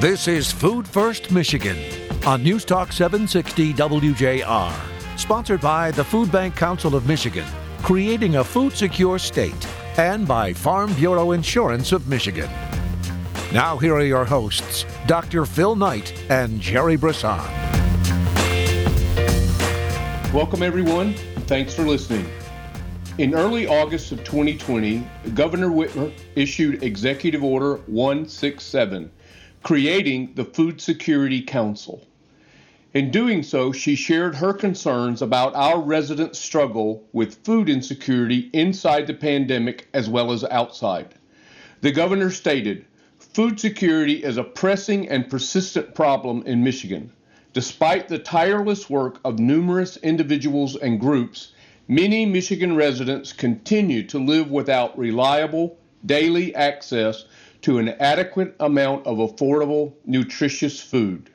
This is Food First Michigan on News Talk 760 WJR, sponsored by the Food Bank Council of Michigan, creating a food secure state, and by Farm Bureau Insurance of Michigan. Now, here are your hosts, Dr. Phil Knight and Jerry Brisson. Welcome, everyone. Thanks for listening. In early August of 2020, Governor Whitmer issued Executive Order 167 creating the Food Security Council. In doing so, she shared her concerns about our residents' struggle with food insecurity inside the pandemic as well as outside. The governor stated, Food security is a pressing and persistent problem in Michigan. Despite the tireless work of numerous individuals and groups, many Michigan residents continue to live without reliable, daily access to an adequate amount of affordable, nutritious food.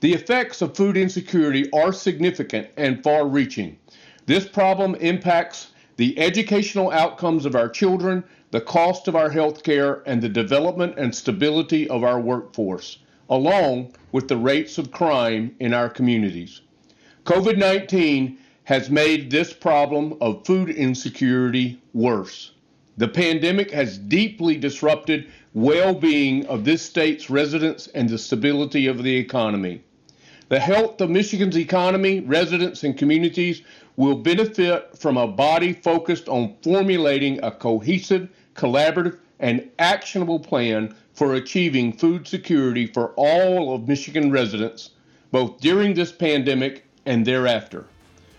The effects of food insecurity are significant and far reaching. This problem impacts the educational outcomes of our children, the cost of our health care, and the development and stability of our workforce, along with the rates of crime in our communities. COVID 19 has made this problem of food insecurity worse. The pandemic has deeply disrupted well-being of this state's residents and the stability of the economy. The health of Michigan's economy, residents, and communities will benefit from a body focused on formulating a cohesive, collaborative, and actionable plan for achieving food security for all of Michigan residents, both during this pandemic and thereafter.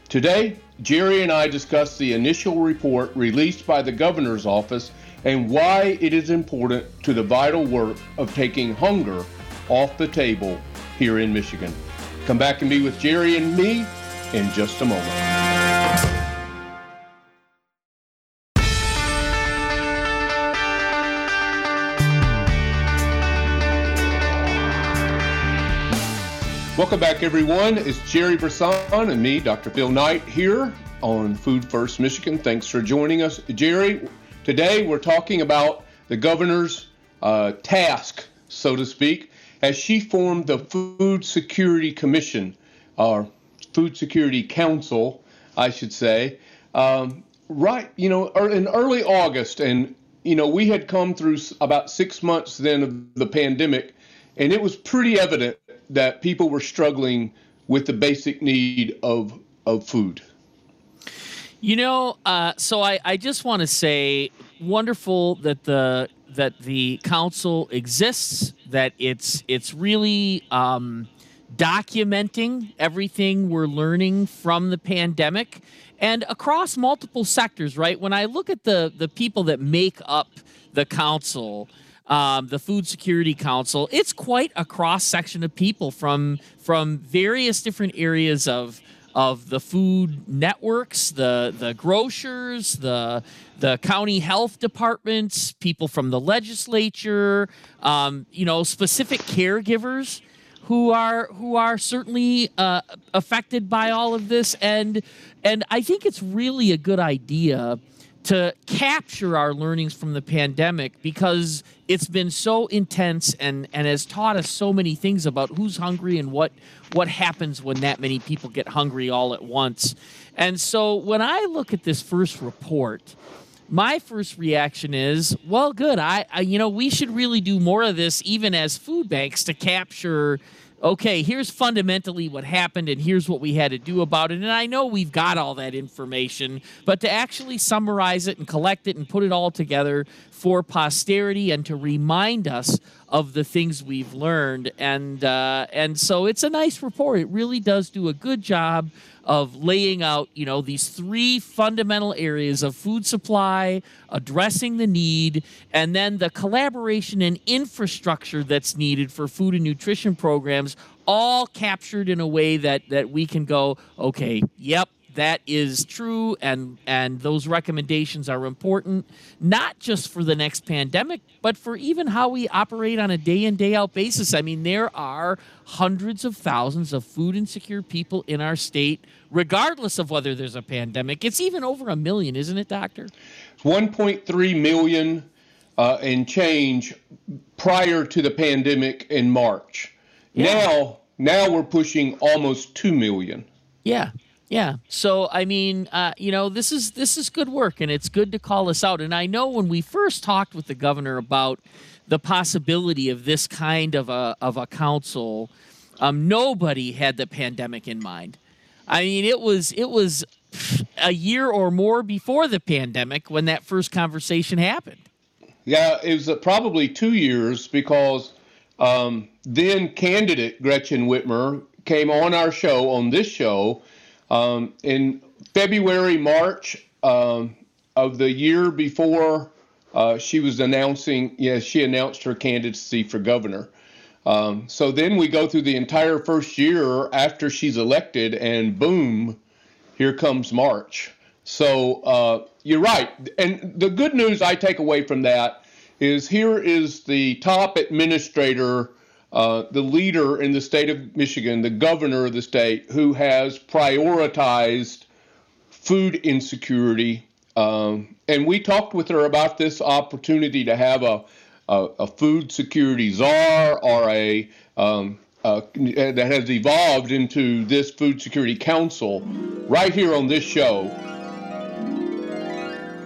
Today, Jerry and I discuss the initial report released by the governor's office and why it is important to the vital work of taking hunger off the table here in Michigan. Come back and be with Jerry and me in just a moment. Welcome back, everyone. It's Jerry Brisson and me, Dr. Phil Knight, here on Food First Michigan. Thanks for joining us. Jerry, today we're talking about the governor's uh, task, so to speak, as she formed the Food Security Commission, or Food Security Council, I should say, um, right, you know, in early August. And, you know, we had come through about six months then of the pandemic, and it was pretty evident that people were struggling with the basic need of of food. You know, uh, so I, I just want to say, wonderful that the that the council exists. That it's it's really um, documenting everything we're learning from the pandemic and across multiple sectors. Right. When I look at the the people that make up the council um, the Food Security Council. It's quite a cross section of people from from various different areas of of the food networks, the the grocers, the the county health departments, people from the legislature, um, you know, specific caregivers who are who are certainly uh, affected by all of this, and and I think it's really a good idea to capture our learnings from the pandemic because it's been so intense and and has taught us so many things about who's hungry and what what happens when that many people get hungry all at once. And so when I look at this first report, my first reaction is, well, good. I, I you know, we should really do more of this even as food banks to capture okay, here's fundamentally what happened and here's what we had to do about it. And I know we've got all that information, but to actually summarize it and collect it and put it all together for posterity and to remind us of the things we've learned. And uh, and so it's a nice report. It really does do a good job of laying out, you know, these three fundamental areas of food supply, addressing the need, and then the collaboration and infrastructure that's needed for food and nutrition programs, all captured in a way that that we can go, okay, yep, that is true and and those recommendations are important not just for the next pandemic but for even how we operate on a day in day out basis i mean there are hundreds of thousands of food insecure people in our state regardless of whether there's a pandemic it's even over a million isn't it doctor 1.3 million uh, and change prior to the pandemic in March. Yeah. Now, now we're pushing almost two million. Yeah, yeah. So I mean, uh, you know, this is this is good work, and it's good to call us out. And I know when we first talked with the governor about the possibility of this kind of a of a council, um, nobody had the pandemic in mind. I mean, it was it was a year or more before the pandemic when that first conversation happened. Yeah, it was uh, probably two years because um, then candidate Gretchen Whitmer came on our show on this show um, in February, March um, of the year before uh, she was announcing, yes, yeah, she announced her candidacy for governor. Um, so then we go through the entire first year after she's elected, and boom, here comes March. So uh, you're right. And the good news I take away from that is here is the top administrator uh, the leader in the state of Michigan, the governor of the state, who has prioritized food insecurity. Um, and we talked with her about this opportunity to have a, a, a food security czar or a um, that has evolved into this food security council right here on this show.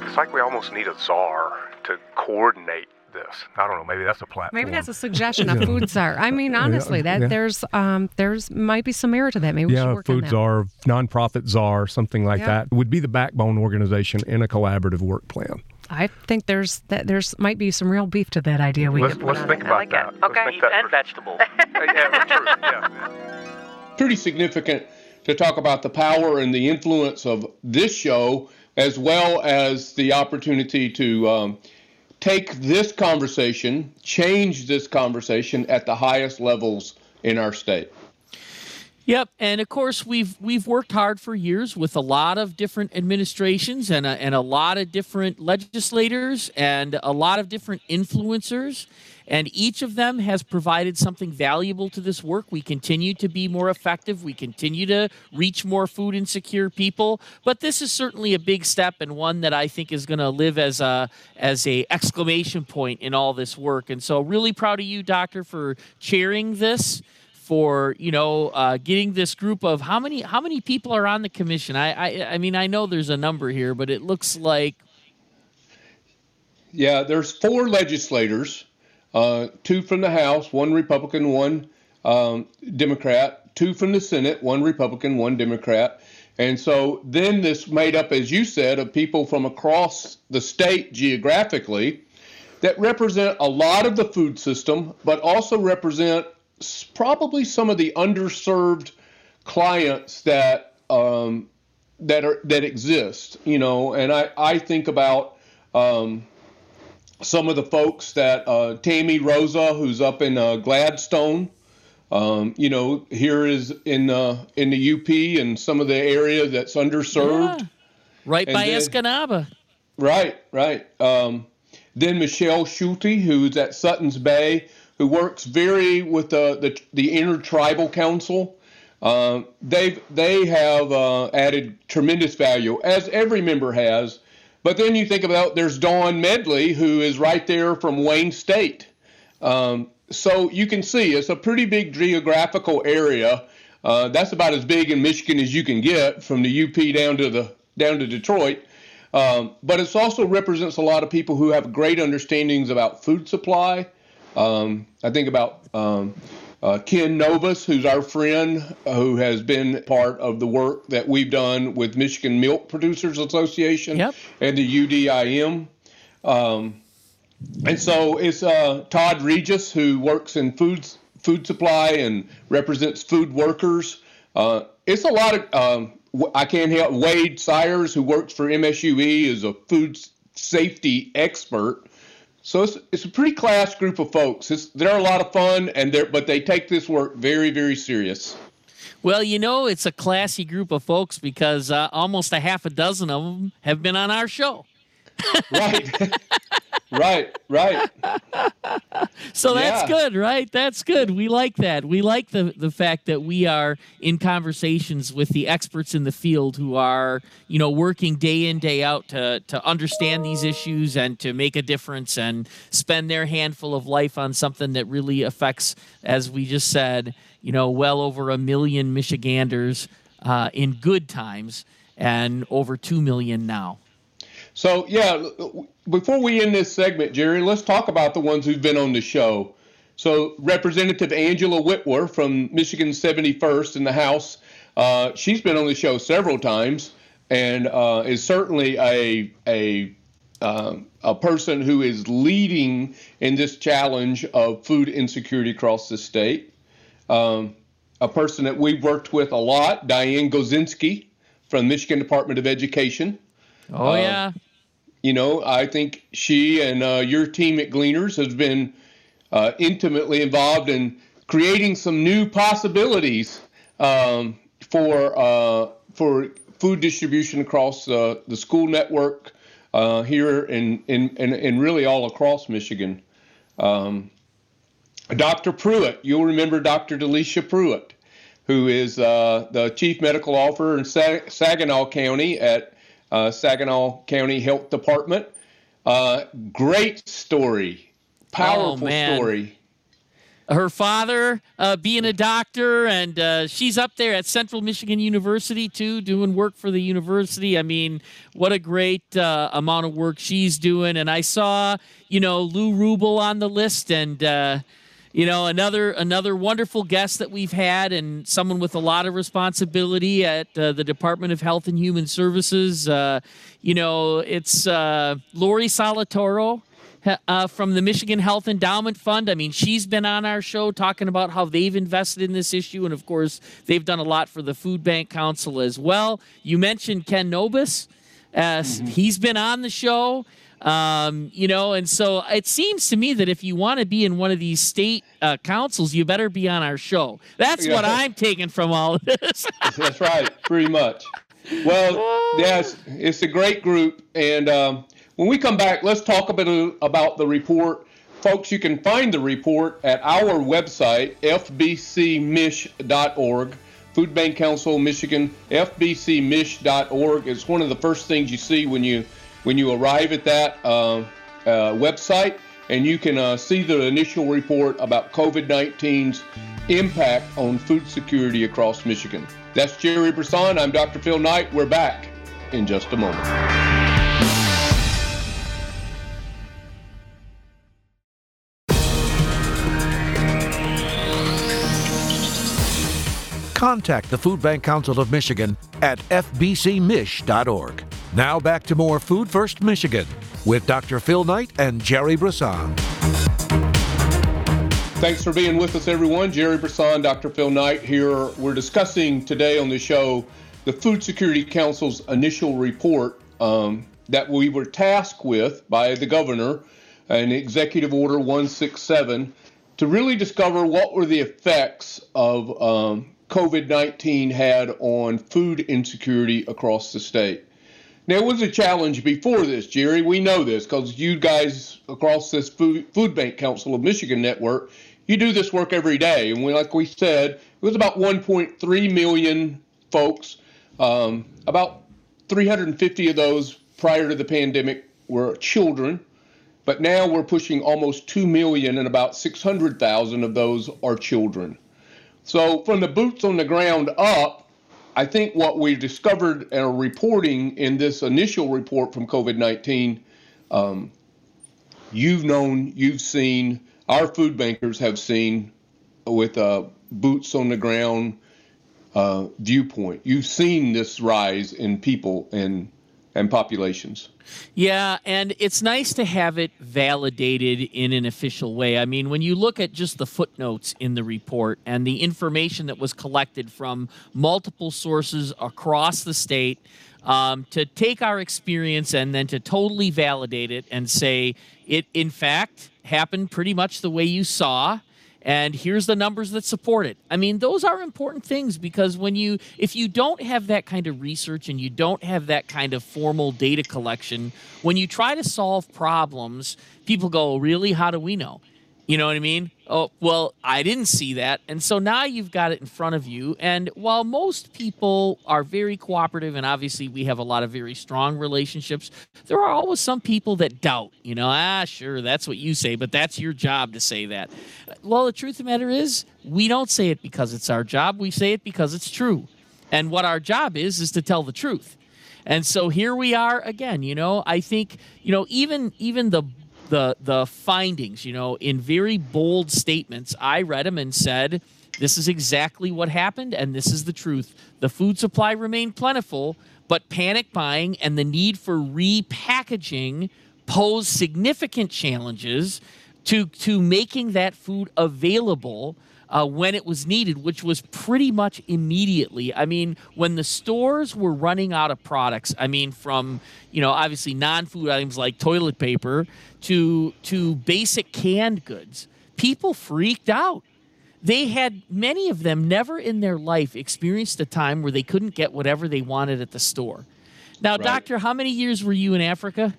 It's like we almost need a czar to coordinate this. I don't know. Maybe that's a platform. Maybe that's a suggestion. A food czar. I mean, honestly, that yeah. there's um, there's might be some merit to that. Maybe yeah, food czar, nonprofit czar, something like yeah. that would be the backbone organization in a collaborative work plan. I think there's that there's might be some real beef to that idea. We let's, let's think about like that. Okay, beef and vegetables. yeah, true. Yeah. Pretty significant to talk about the power and the influence of this show, as well as the opportunity to um, take this conversation, change this conversation at the highest levels in our state. Yep, and of course we've we've worked hard for years with a lot of different administrations and a, and a lot of different legislators and a lot of different influencers, and each of them has provided something valuable to this work. We continue to be more effective. We continue to reach more food insecure people, but this is certainly a big step and one that I think is going to live as a as a exclamation point in all this work. And so, really proud of you, Doctor, for chairing this for you know uh, getting this group of how many how many people are on the commission? I, I I mean I know there's a number here, but it looks like yeah, there's four legislators, uh, two from the House, one Republican, one um, Democrat, two from the Senate, one Republican, one Democrat. And so then this made up, as you said, of people from across the state geographically that represent a lot of the food system, but also represent probably some of the underserved clients that um, that are that exist. You know, and I I think about um, some of the folks that uh, Tammy Rosa, who's up in uh, Gladstone. Um, you know, here is in uh, in the UP and some of the area that's underserved. Yeah. Right and by then, Escanaba. Right, right. Um, then Michelle Schulte, who's at Sutton's Bay, who works very with the the, the intertribal council. Uh, they've they have uh, added tremendous value, as every member has. But then you think about there's Dawn Medley, who is right there from Wayne State. Um, so you can see it's a pretty big geographical area. Uh, that's about as big in Michigan as you can get from the UP down to the down to Detroit. Um, but it also represents a lot of people who have great understandings about food supply, um, I think about um, uh, Ken Nobis, who's our friend, who has been part of the work that we've done with Michigan Milk Producers Association yep. and the UDIM. Um, and so it's uh, Todd Regis, who works in food food supply and represents food workers. Uh, it's a lot of um, I can't help Wade Sires, who works for MSUE, is a food safety expert. So it's, it's a pretty class group of folks. It's, they're a lot of fun, and they're but they take this work very very serious. Well, you know, it's a classy group of folks because uh, almost a half a dozen of them have been on our show. right. right, right. so that's Yeah. good, right? That's good. We like that. We like the the fact that we are in conversations with the experts in the field who are, you know, working day in day out to to understand these issues and to make a difference and spend their handful of life on something that really affects, as we just said, you know, well over a million Michiganders uh, in good times and over two million now. So yeah, before we end this segment, Jerry, let's talk about the ones who've been on the show. So Representative Angela Witwer from Michigan 71st in the House, uh, she's been on the show several times and uh, is certainly a a um, a person who is leading in this challenge of food insecurity across the state. Um, a person that we've worked with a lot, Diane Golzynski from Michigan Department of Education. Oh yeah. You know, I think she and uh, your team at Gleaners has been uh, intimately involved in creating some new possibilities um, for uh, for food distribution across uh, the school network uh, here and in, in, and really all across Michigan. Um, Dr. Pruitt, you'll remember Dr. Delicia Pruitt, who is uh, the chief medical officer in Sa- Saginaw County at uh, Saginaw County Health Department. Uh, great story, powerful man. story. her father uh, being a doctor, and uh, she's up there at Central Michigan University too, doing work for the university. I mean, what a great uh, amount of work she's doing. And I saw, you know, Lew Roubal on the list, and uh, you know, another another wonderful guest that we've had, and someone with a lot of responsibility at uh, the Department of Health and Human Services. Uh, you know, it's uh, Lori Salatoro uh, from the Michigan Health Endowment Fund. I mean, she's been on our show talking about how they've invested in this issue, and of course, they've done a lot for the Food Bank Council as well. You mentioned Ken Nobis; uh, he's been on the show. Um, you know, and so it seems to me that if you want to be in one of these state uh, councils, you better be on our show. That's what I'm taking from all of this. That's right, pretty much. Well, yes, it's a great group. And um, when we come back, let's talk a bit about the report. Folks, you can find the report at our website, fbcmich.org. Food Bank Council Michigan, fbcmich.org. It's one of the first things you see when you when you arrive at that uh, uh, website, and you can uh, see the initial report about COVID-19's impact on food security across Michigan. That's Jerry Brisson. I'm Dr. Phil Knight. We're back in just a moment. Contact the Food Bank Council of Michigan at fbcmich.org. Now back to more Food First Michigan with Dr. Phil Knight and Jerry Brisson. Thanks for being with us, everyone. Jerry Brisson, Dr. Phil Knight here. We're discussing today on the show the Food Security Council's initial report um, that we were tasked with by the governor in Executive Order 167 to really discover what were the effects of um, COVID 19 had on food insecurity across the state. Now, it was a challenge before this, Jerry. We know this because you guys across this Food, Food Bank Council of Michigan network, you do this work every day. And we, like we said, it was about 1.3 million folks. Um, about 350 of those prior to the pandemic were children. But now we're pushing almost 2 million, and about 600,000 of those are children. So, from the boots on the ground up, I think what we discovered and are reporting in this initial report from COVID 19, um, you've known, you've seen, our food bankers have seen with a boots on the ground uh, viewpoint. You've seen this rise in people and, and populations. Yeah, and it's nice to have it validated in an official way. I mean, when you look at just the footnotes in the report and the information that was collected from multiple sources across the state, um, to take our experience and then to totally validate it and say it, in fact, happened pretty much the way you saw. And here's the numbers that support it. I mean, those are important things because when you if you don't have that kind of research and you don't have that kind of formal data collection, when you try to solve problems, people go, "Really? How do we know?" You know what I mean? Oh, well, I didn't see that. And so now you've got it in front of you. And while most people are very cooperative, and obviously we have a lot of very strong relationships, there are always some people that doubt. You know, ah, sure, that's what you say, but that's your job to say that. Well, the truth of the matter is, we don't say it because it's our job, we say it because it's true. And what our job is, is to tell the truth. And so here we are again, you know, I think, you know, even even the the the findings, you know, in very bold statements. I read them and said, "This is exactly what happened, and this is the truth. The food supply remained plentiful, but panic buying and the need for repackaging pose significant challenges to to making that food available." Uh, when it was needed, which was pretty much immediately. I mean, when the stores were running out of products, I mean, from you know obviously non-food items like toilet paper to to basic canned goods, people freaked out. They had many of them never in their life experienced a time where they couldn't get whatever they wanted at the store. Now, right. doctor, how many years were you in Africa?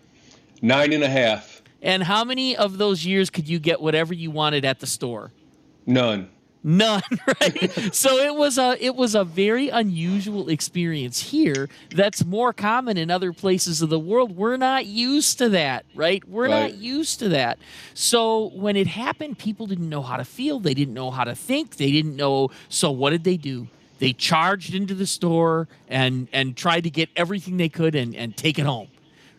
Nine and a half. And how many of those years could you get whatever you wanted at the store? None. None, right? so it was a it was a very unusual experience here. That's more common in other places of the world. We're not used to that, right? We're right. not used to that. So when it happened, people didn't know how to feel. They didn't know how to think. They didn't know. So what did they do? They charged into the store and and tried to get everything they could and and take it home,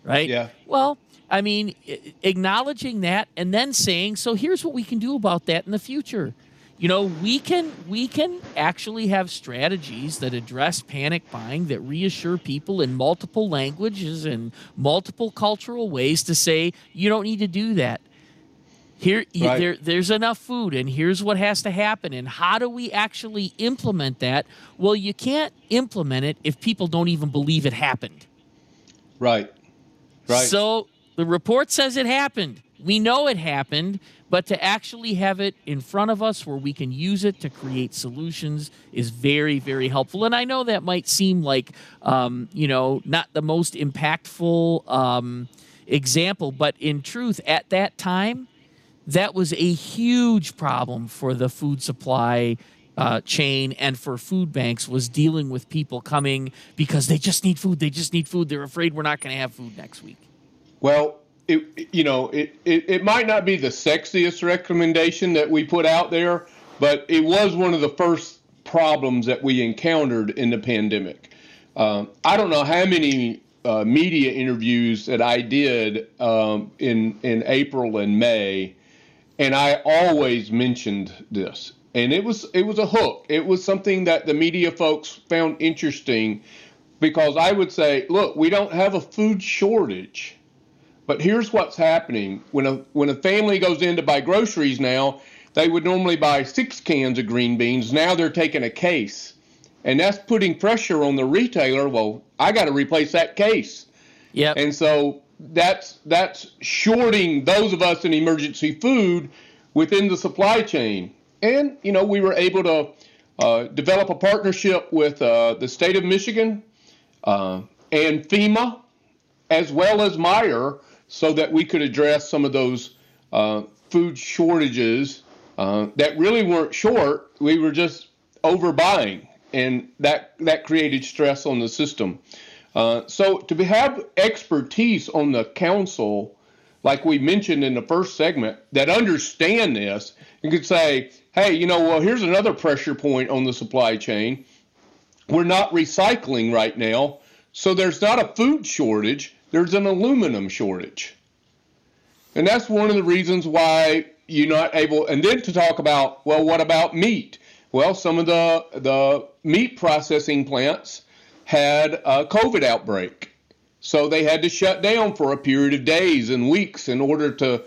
right? Yeah. Well, I mean, acknowledging that and then saying, so here's what we can do about that in the future you know we can we can actually have strategies that address panic buying that reassure people in multiple languages and multiple cultural ways to say you don't need to do that. Here right. there, there's enough food and here's what has to happen and how do we actually implement that? Well you can't implement it if people don't even believe it happened. Right. Right. So the report says it happened we know it happened but to actually have it in front of us where we can use it to create solutions is very, very helpful. And I know that might seem like, um, you know, not the most impactful um, example, but in truth, at that time, that was a huge problem for the food supply uh, chain and for food banks was dealing with people coming because they just need food. They just need food. They're afraid we're not going to have food next week. Well, it, you know, it, it, it might not be the sexiest recommendation that we put out there, but it was one of the first problems that we encountered in the pandemic. Um, I don't know how many uh, media interviews that I did um, in in April and May, and I always mentioned this. And it was it was a hook. It was something that the media folks found interesting, because I would say, look, we don't have a food shortage. But here's what's happening when a when a family goes in to buy groceries now, they would normally buy six cans of green beans. Now they're taking a case, and that's putting pressure on the retailer. Well, I got to replace that case. Yeah. And so that's that's shorting those of us in emergency food within the supply chain. And you know we were able to uh, develop a partnership with uh, the state of Michigan uh, and FEMA, as well as Meijer so that we could address some of those uh, food shortages uh, that really weren't short. We were just overbuying, and that that created stress on the system. Uh, so to have expertise on the council, like we mentioned in the first segment, that understand this and could say, hey, you know, well, here's another pressure point on the supply chain. We're not recycling right now, so there's not a food shortage there's an aluminum shortage. And that's one of the reasons why you're not able, and then to talk about, well, what about meat? Well, some of the, the meat processing plants had a COVID outbreak. So they had to shut down for a period of days and weeks in order to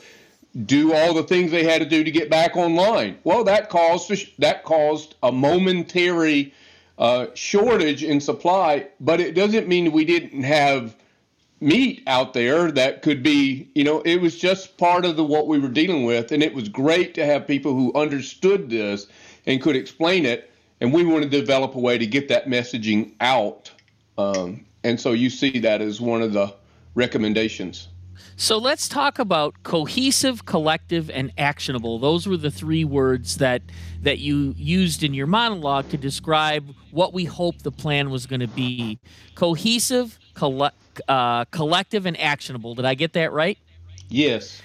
do all the things they had to do to get back online. Well, that caused that caused a momentary uh, shortage in supply, but it doesn't mean we didn't have meat out there that could be, you know, it was just part of the what we were dealing with, and it was great to have people who understood this and could explain it. And we wanted to develop a way to get that messaging out. Um, and so you see that as one of the recommendations. So let's talk about cohesive, collective, and actionable. Those were the three words that that you used in your monologue to describe what we hope the plan was going to be. Cohesive, coll- uh, collective, and actionable. Did I get that right? Yes.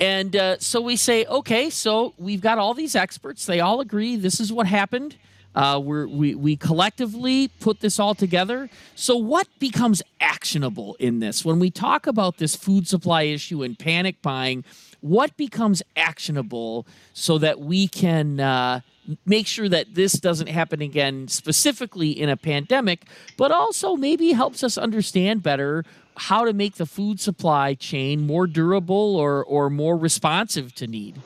And uh, so we say, okay, so we've got all these experts. They all agree this is what happened. Uh, we we collectively put this all together. So, what becomes actionable in this? When we talk about this food supply issue and panic buying, what becomes actionable so that we can uh, make sure that this doesn't happen again, specifically in a pandemic, but also maybe helps us understand better how to make the food supply chain more durable or, or more responsive to need?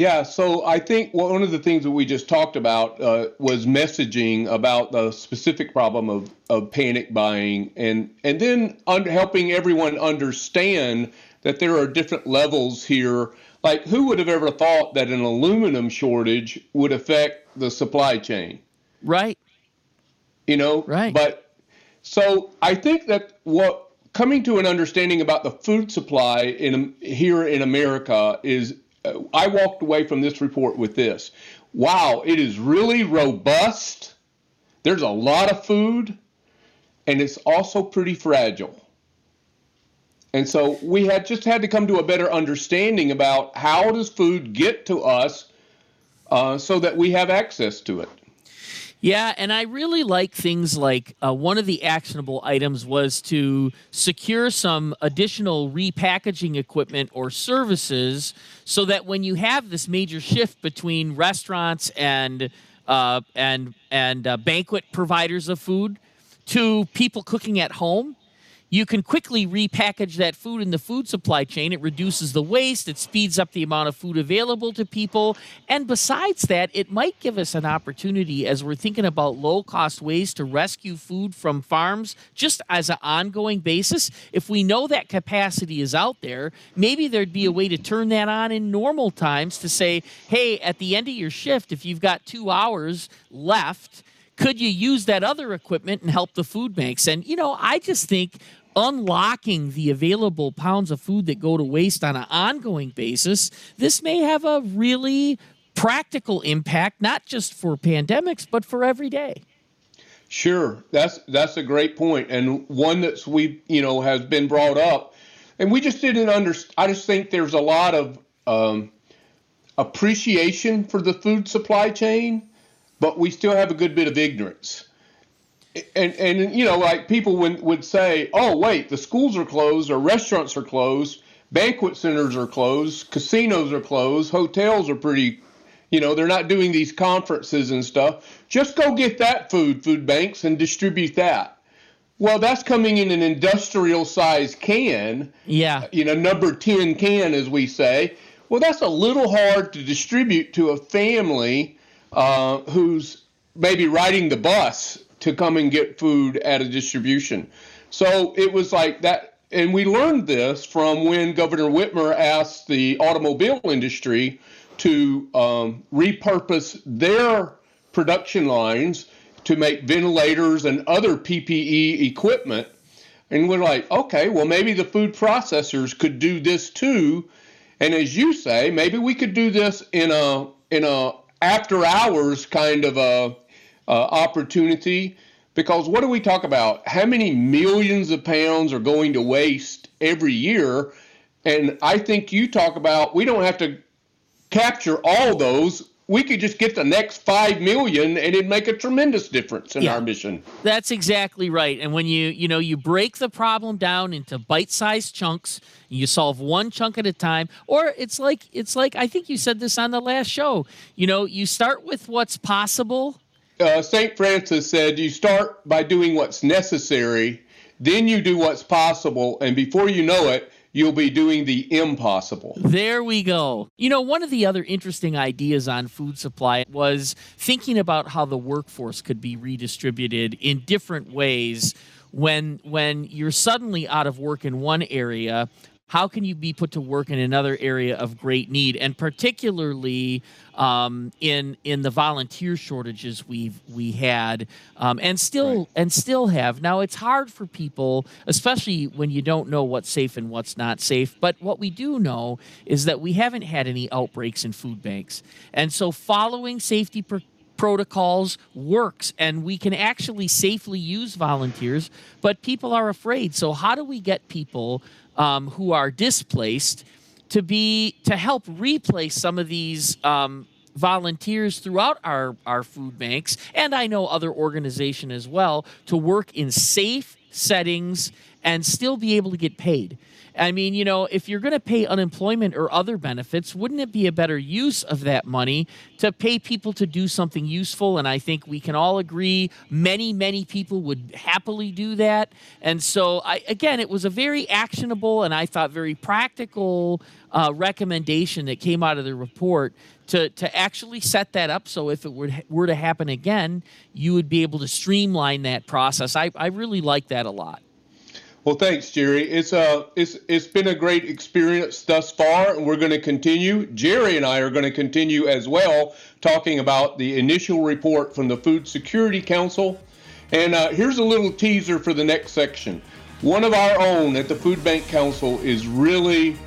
Yeah, so I think one of the things that we just talked about uh, was messaging about the specific problem of, of panic buying and, and then un- helping everyone understand that there are different levels here. Like, who would have ever thought that an aluminum shortage would affect the supply chain? Right. You know? Right. But so I think that what coming to an understanding about the food supply in here in America is I walked away from this report with this. Wow, it is really robust. There's a lot of food and it's also pretty fragile. And so we had just had to come to a better understanding about how does food get to us uh, so that we have access to it. Yeah, and I really like things like uh, one of the actionable items was to secure some additional repackaging equipment or services so that when you have this major shift between restaurants and uh, and and uh, banquet providers of food to people cooking at home, you can quickly repackage that food in the food supply chain. It reduces the waste, it speeds up the amount of food available to people. And besides that, it might give us an opportunity as we're thinking about low cost ways to rescue food from farms just as an ongoing basis. If we know that capacity is out there, maybe there'd be a way to turn that on in normal times to say, hey, at the end of your shift, if you've got two hours left, could you use that other equipment and help the food banks? And, you know, I just think unlocking the available pounds of food that go to waste on an ongoing basis, this may have a really practical impact, not just for pandemics, but for every day. Sure, that's that's a great point, and one that's we you know has been brought up, and we just didn't understand. I just think there's a lot of um, appreciation for the food supply chain, but we still have a good bit of ignorance and and you know like people would would say oh wait the schools are closed or restaurants are closed banquet centers are closed casinos are closed hotels are pretty you know they're not doing these conferences and stuff. Just go get that food food banks and distribute that. Well that's coming in an industrial size can. Yeah. You know number 10 can as we say. Well that's a little hard to distribute to a family uh, who's maybe riding the bus to come and get food at a distribution. So it was like that. And we learned this from when Governor Whitmer asked the automobile industry to um, repurpose their production lines to make ventilators and other PPE equipment. And we're like, okay, well, maybe the food processors could do this too. And as you say, maybe we could do this in a in a after hours kind of a uh, opportunity because what do we talk about? How many millions of pounds are going to waste every year? And I think you talk about we don't have to capture all those. We could just get the next five million, and it'd make a tremendous difference in yeah, our mission. That's exactly right. And when you you know you break the problem down into bite-sized chunks, you solve one chunk at a time. Or it's like it's like I think you said this on the last show. You know, you start with what's possible uh, St. Francis said you start by doing what's necessary, then you do what's possible, and before you know it, you'll be doing the impossible. There we go. You know, one of the other interesting ideas on food supply was thinking about how the workforce could be redistributed in different ways when when you're suddenly out of work in one area how can you be put to work in another area of great need? And particularly um, in in the volunteer shortages we've we had um, and still right. and still have. Now it's hard for people especially when you don't know what's safe and what's not safe. But what we do know is that we haven't had any outbreaks in food banks. And so following safety per- protocols works and we can actually safely use volunteers but people are afraid. So how do we get people um, who are displaced to be to help replace some of these um, volunteers throughout our, our food banks. And i know other organization as well to work in safe settings and still be able to get paid I mean, you know, if you're going to pay unemployment or other benefits, wouldn't it be a better use of that money to pay people to do something useful? And I think we can all agree many, many people would happily do that. And so, I, again, it was a very actionable and I thought very practical uh, recommendation that came out of the report to, to actually set that up so if it were, were to happen again, you would be able to streamline that process. I, I really like that a lot. Well, thanks, Jerry. It's uh, it's it's been a great experience thus far, and we're going to continue. Jerry and I are going to continue as well, talking about the initial report from the Food Security Council. And uh, here's a little teaser for the next section. One of our own at the Food Bank Council is really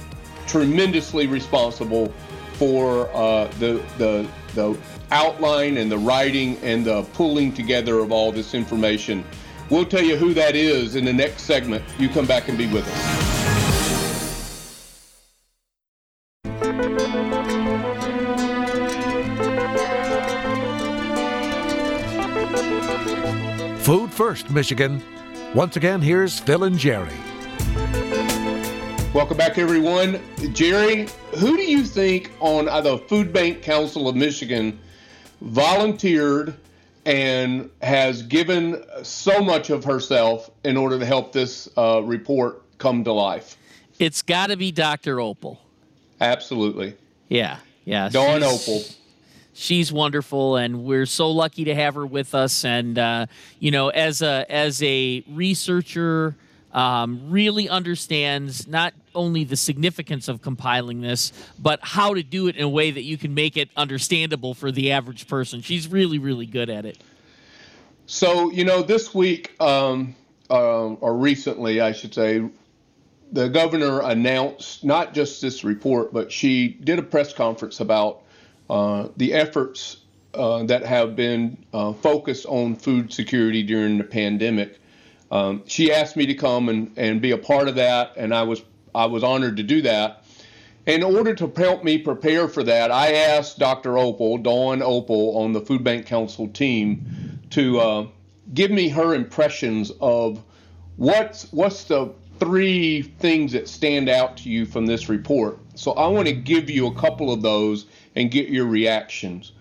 tremendously responsible for uh, the the the outline and the writing and the pulling together of all this information. We'll tell you who that is in the next segment. You come back and be with us. Food First, Michigan. Once again, here's Phil and Jerry. Welcome back, everyone. Jerry, who do you think on the Food Bank Council of Michigan volunteered and has given so much of herself in order to help this uh, report come to life. It's got to be Dr. Opel. Absolutely. Yeah, yeah. Dawn Opel. She's wonderful, and we're so lucky to have her with us. And uh, you know, as a as a researcher um, really understands not only the significance of compiling this, but how to do it in a way that you can make it understandable for the average person. She's really, really good at it. So, you know, this week, um, uh, or recently, I should say, the governor announced not just this report, but she did a press conference about uh, the efforts uh, that have been uh, focused on food security during the pandemic. Um, she asked me to come and, and be a part of that, and I was I was honored to do that. In order to help me prepare for that, I asked Dr. Opel, Dawn Opel, on the Food Bank Council team, to uh, give me her impressions of what's what's the three things that stand out to you from this report. So I want to give you a couple of those and get your reactions.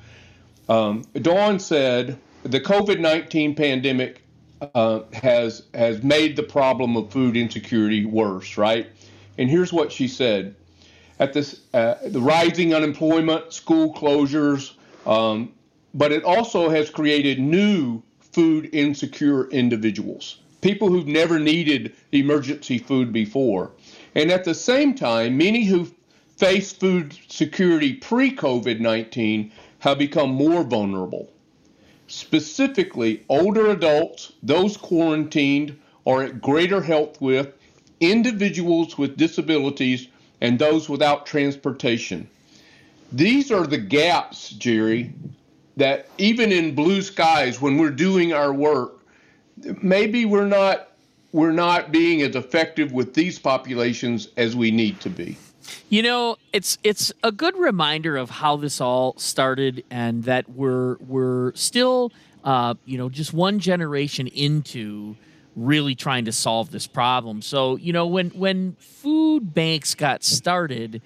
Um, Dawn said the COVID 19 pandemic uh, has has made the problem of food insecurity worse, right? And here's what she said: at this, uh, the rising unemployment, school closures, um, but it also has created new food insecure individuals, people who've never needed emergency food before, and at the same time, many who faced food security pre-COVID 19 have become more vulnerable. Specifically older adults, those quarantined are at greater health with, individuals with disabilities, and those without transportation. These are the gaps, Jerry, that even in blue skies, when we're doing our work, maybe we're not we're not being as effective with these populations as we need to be. You know, it's it's a good reminder of how this all started, and that we're we're still, uh, you know, just one generation into really trying to solve this problem. So, you know, when when food banks got started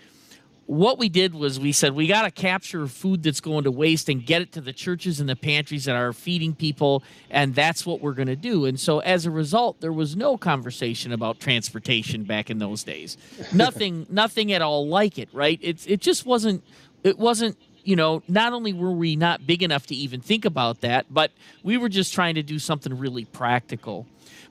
what we did was we said we got to capture food that's going to waste and get it to the churches and the pantries that are feeding people and that's what we're going to do. And so as a result there was no conversation about transportation back in those days. Nothing nothing at all like it right? It's it just wasn't it wasn't you know not only were we not big enough to even think about that but we were just trying to do something really practical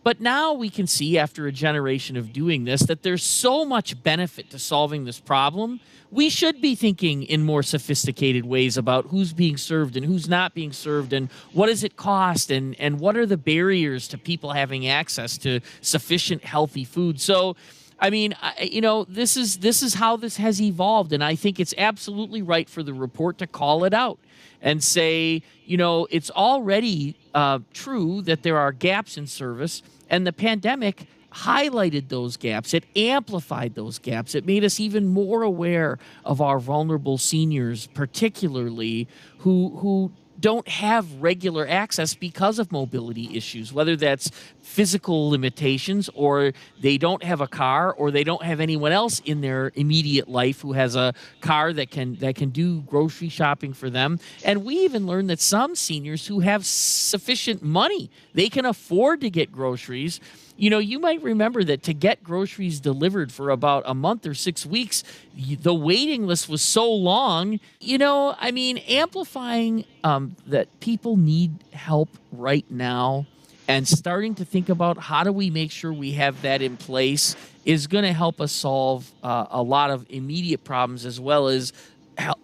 But now we can see after a generation of doing this that there's so much benefit to solving this problem. We should be thinking in more sophisticated ways about who's being served and who's not being served and what does it cost and, and what are the barriers to people having access to sufficient healthy food. So I mean, you know, this is this is how this has evolved, and I think it's absolutely right for the report to call it out and say, you know, it's already uh, true that there are gaps in service, and the pandemic highlighted those gaps. It amplified those gaps. It made us even more aware of our vulnerable seniors, particularly who who don't have regular access because of mobility issues, whether that's physical limitations or they don't have a car or they don't have anyone else in their immediate life who has a car that can that can do grocery shopping for them. And we even learned that some seniors who have sufficient money, they can afford to get groceries you know, you might remember that to get groceries delivered for about a month or six weeks, the waiting list was so long. You know, I mean, amplifying um, that people need help right now and starting to think about how do we make sure we have that in place is going to help us solve uh, a lot of immediate problems as well as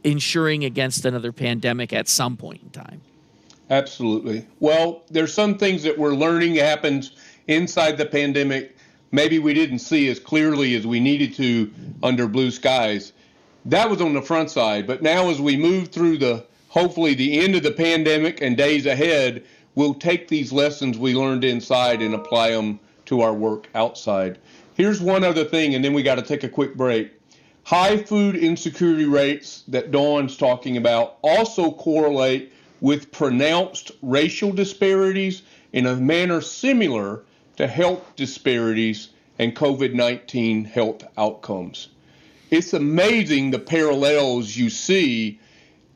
ensuring against another pandemic at some point in time. Absolutely. Well, there's some things that we're learning happens inside the pandemic, maybe we didn't see as clearly as we needed to under blue skies. That was on the front side. But now, as we move through the hopefully the end of the pandemic and days ahead, we'll take these lessons we learned inside and apply them to our work outside. Here's one other thing, and then we got to take a quick break. High food insecurity rates that Dawn's talking about also correlate with pronounced racial disparities in a manner similar to health disparities and COVID 19 health outcomes. It's amazing the parallels you see,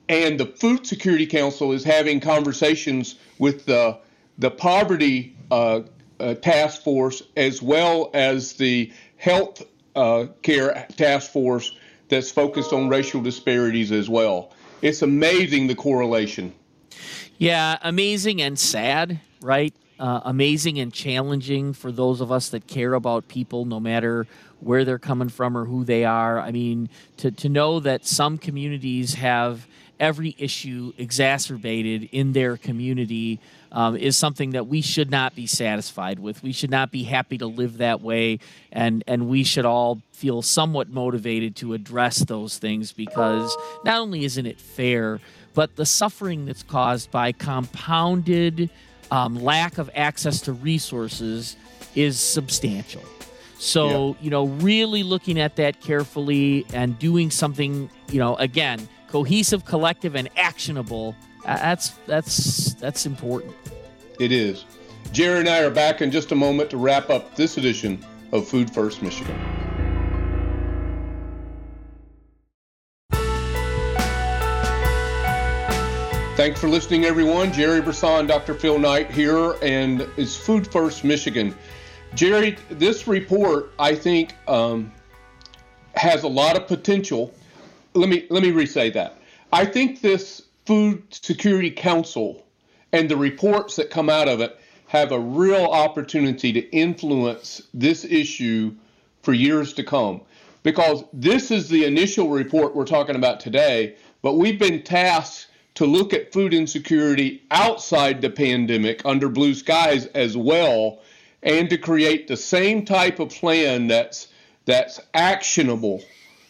and the Food Security Council is having conversations with the, the poverty uh, uh, task force as well as the health uh, care task force that's focused on racial disparities as well. It's amazing the correlation. Yeah, amazing and sad, right? Uh, amazing and challenging for those of us that care about people, no matter where they're coming from or who they are. I mean, to, to know that some communities have every issue exacerbated in their community um, is something that we should not be satisfied with. We should not be happy to live that way, and and we should all feel somewhat motivated to address those things because not only isn't it fair, but the suffering that's caused by compounded um, lack of access to resources is substantial. So, yeah. you know, really looking at that carefully and doing something, you know, again, cohesive, collective, and actionable. Uh, that's that's that's important. It is. Jerry and I are back in just a moment to wrap up this edition of Food First Michigan. Thanks for listening, everyone. Jerry Brisson, Dr. Phil Knight here, and it's Food First Michigan. Jerry, this report I think um, has a lot of potential. Let me let me resay that. I think this Food Security Council and the reports that come out of it have a real opportunity to influence this issue for years to come. Because this is the initial report we're talking about today, but we've been tasked to look at food insecurity outside the pandemic under blue skies as well and to create the same type of plan that's that's actionable.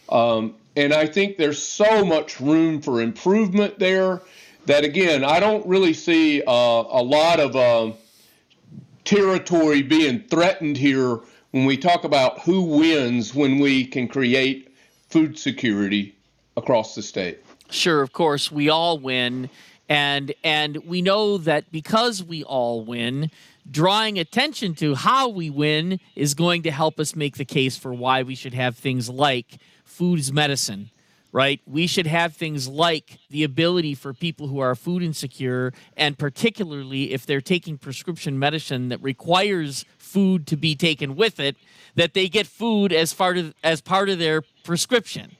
Um, and i think there's so much room for improvement there that again i don't really see uh, a lot of uh, territory being threatened here when we talk about who wins when we can create food security across the state Sure, of course, we all win, and and we know that because we all win, drawing attention to how we win is going to help us make the case for why we should have things like food is medicine, right? We should have things like the ability for people who are food insecure, and particularly if they're taking prescription medicine that requires food to be taken with it, that they get food as part of as part of their prescription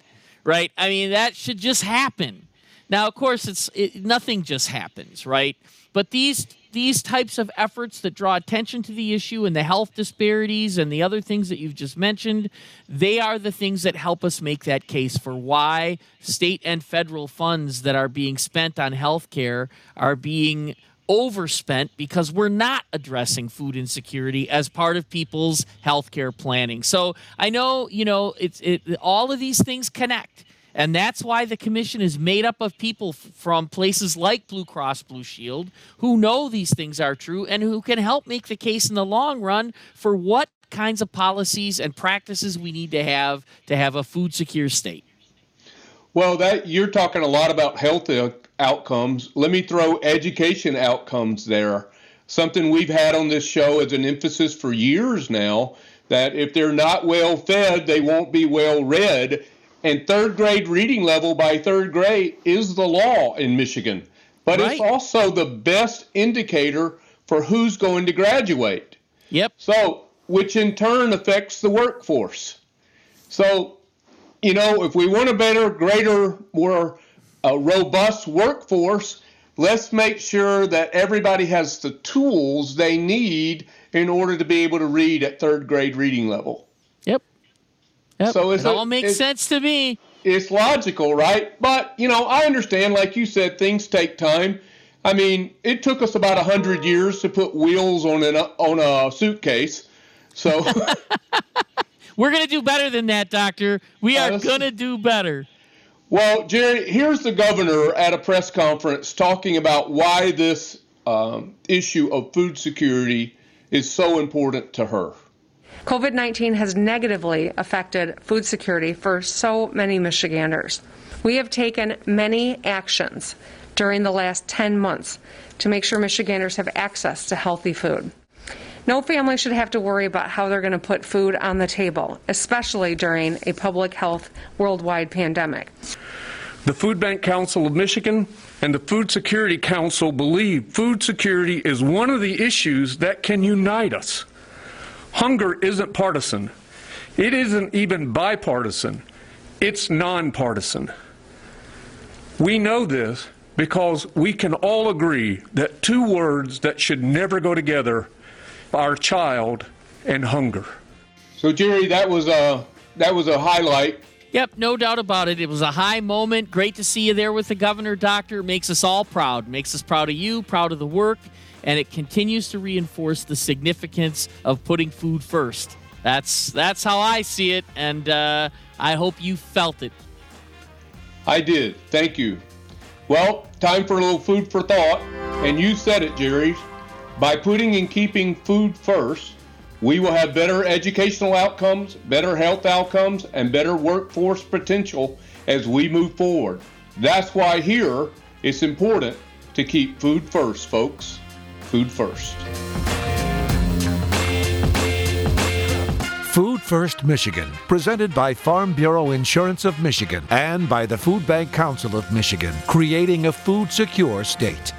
right? I mean, that should just happen. Now, of course, it's it, nothing just happens, right? But these these types of efforts that draw attention to the issue and the health disparities and the other things that you've just mentioned, they are the things that help us make that case for why state and federal funds that are being spent on health care are being overspent because we're not addressing food insecurity as part of people's healthcare planning. So I know, you know, it's it all of these things connect. And that's why the commission is made up of people f- from places like Blue Cross Blue Shield who know these things are true and who can help make the case in the long run for what kinds of policies and practices we need to have to have a food secure state. Well, that you're talking a lot about health uh, outcomes. Let me throw education outcomes there. Something we've had on this show as an emphasis for years now that if they're not well fed, they won't be well read. And third grade reading level by third grade is the law in Michigan. But right. it's also the best indicator for who's going to graduate. Yep. So, which in turn affects the workforce. So, you know, if we want a better, greater, more a robust workforce, let's make sure that everybody has the tools they need in order to be able to read at third grade reading level. Yep. Yep. So it all makes sense to me. It's logical, right? But you know, I understand. Like you said, things take time. I mean, it took us about a hundred years to put wheels on an on a suitcase. So we're gonna do better than that, Doctor. We are gonna do better. Well, Jerry, here's the governor at a press conference talking about why this um, issue of food security is so important to her. COVID 19 has negatively affected food security for so many Michiganders. We have taken many actions during the last 10 months to make sure Michiganders have access to healthy food. No family should have to worry about how they're going to put food on the table, especially during a public health worldwide pandemic. The Food Bank Council of Michigan and the Food Security Council believe food security is one of the issues that can unite us. Hunger isn't partisan. It isn't even bipartisan. It's nonpartisan. We know this because we can all agree that two words that should never go together our child and hunger. So Jerry, that was a that was a highlight. Yep, no doubt about it. It was a high moment. Great to see you there with the governor, doctor. Makes us all proud. Makes us proud of you, proud of the work, and it continues to reinforce the significance of putting food first. That's that's how I see it, and uh, I hope you felt it. I did. Thank you. Well, time for a little food for thought, and you said it, Jerry. By putting and keeping food first, we will have better educational outcomes, better health outcomes, and better workforce potential as we move forward. That's why here it's important to keep food first, folks. Food first. Food First Michigan, presented by Farm Bureau Insurance of Michigan and by the Food Bank Council of Michigan, creating a food secure state.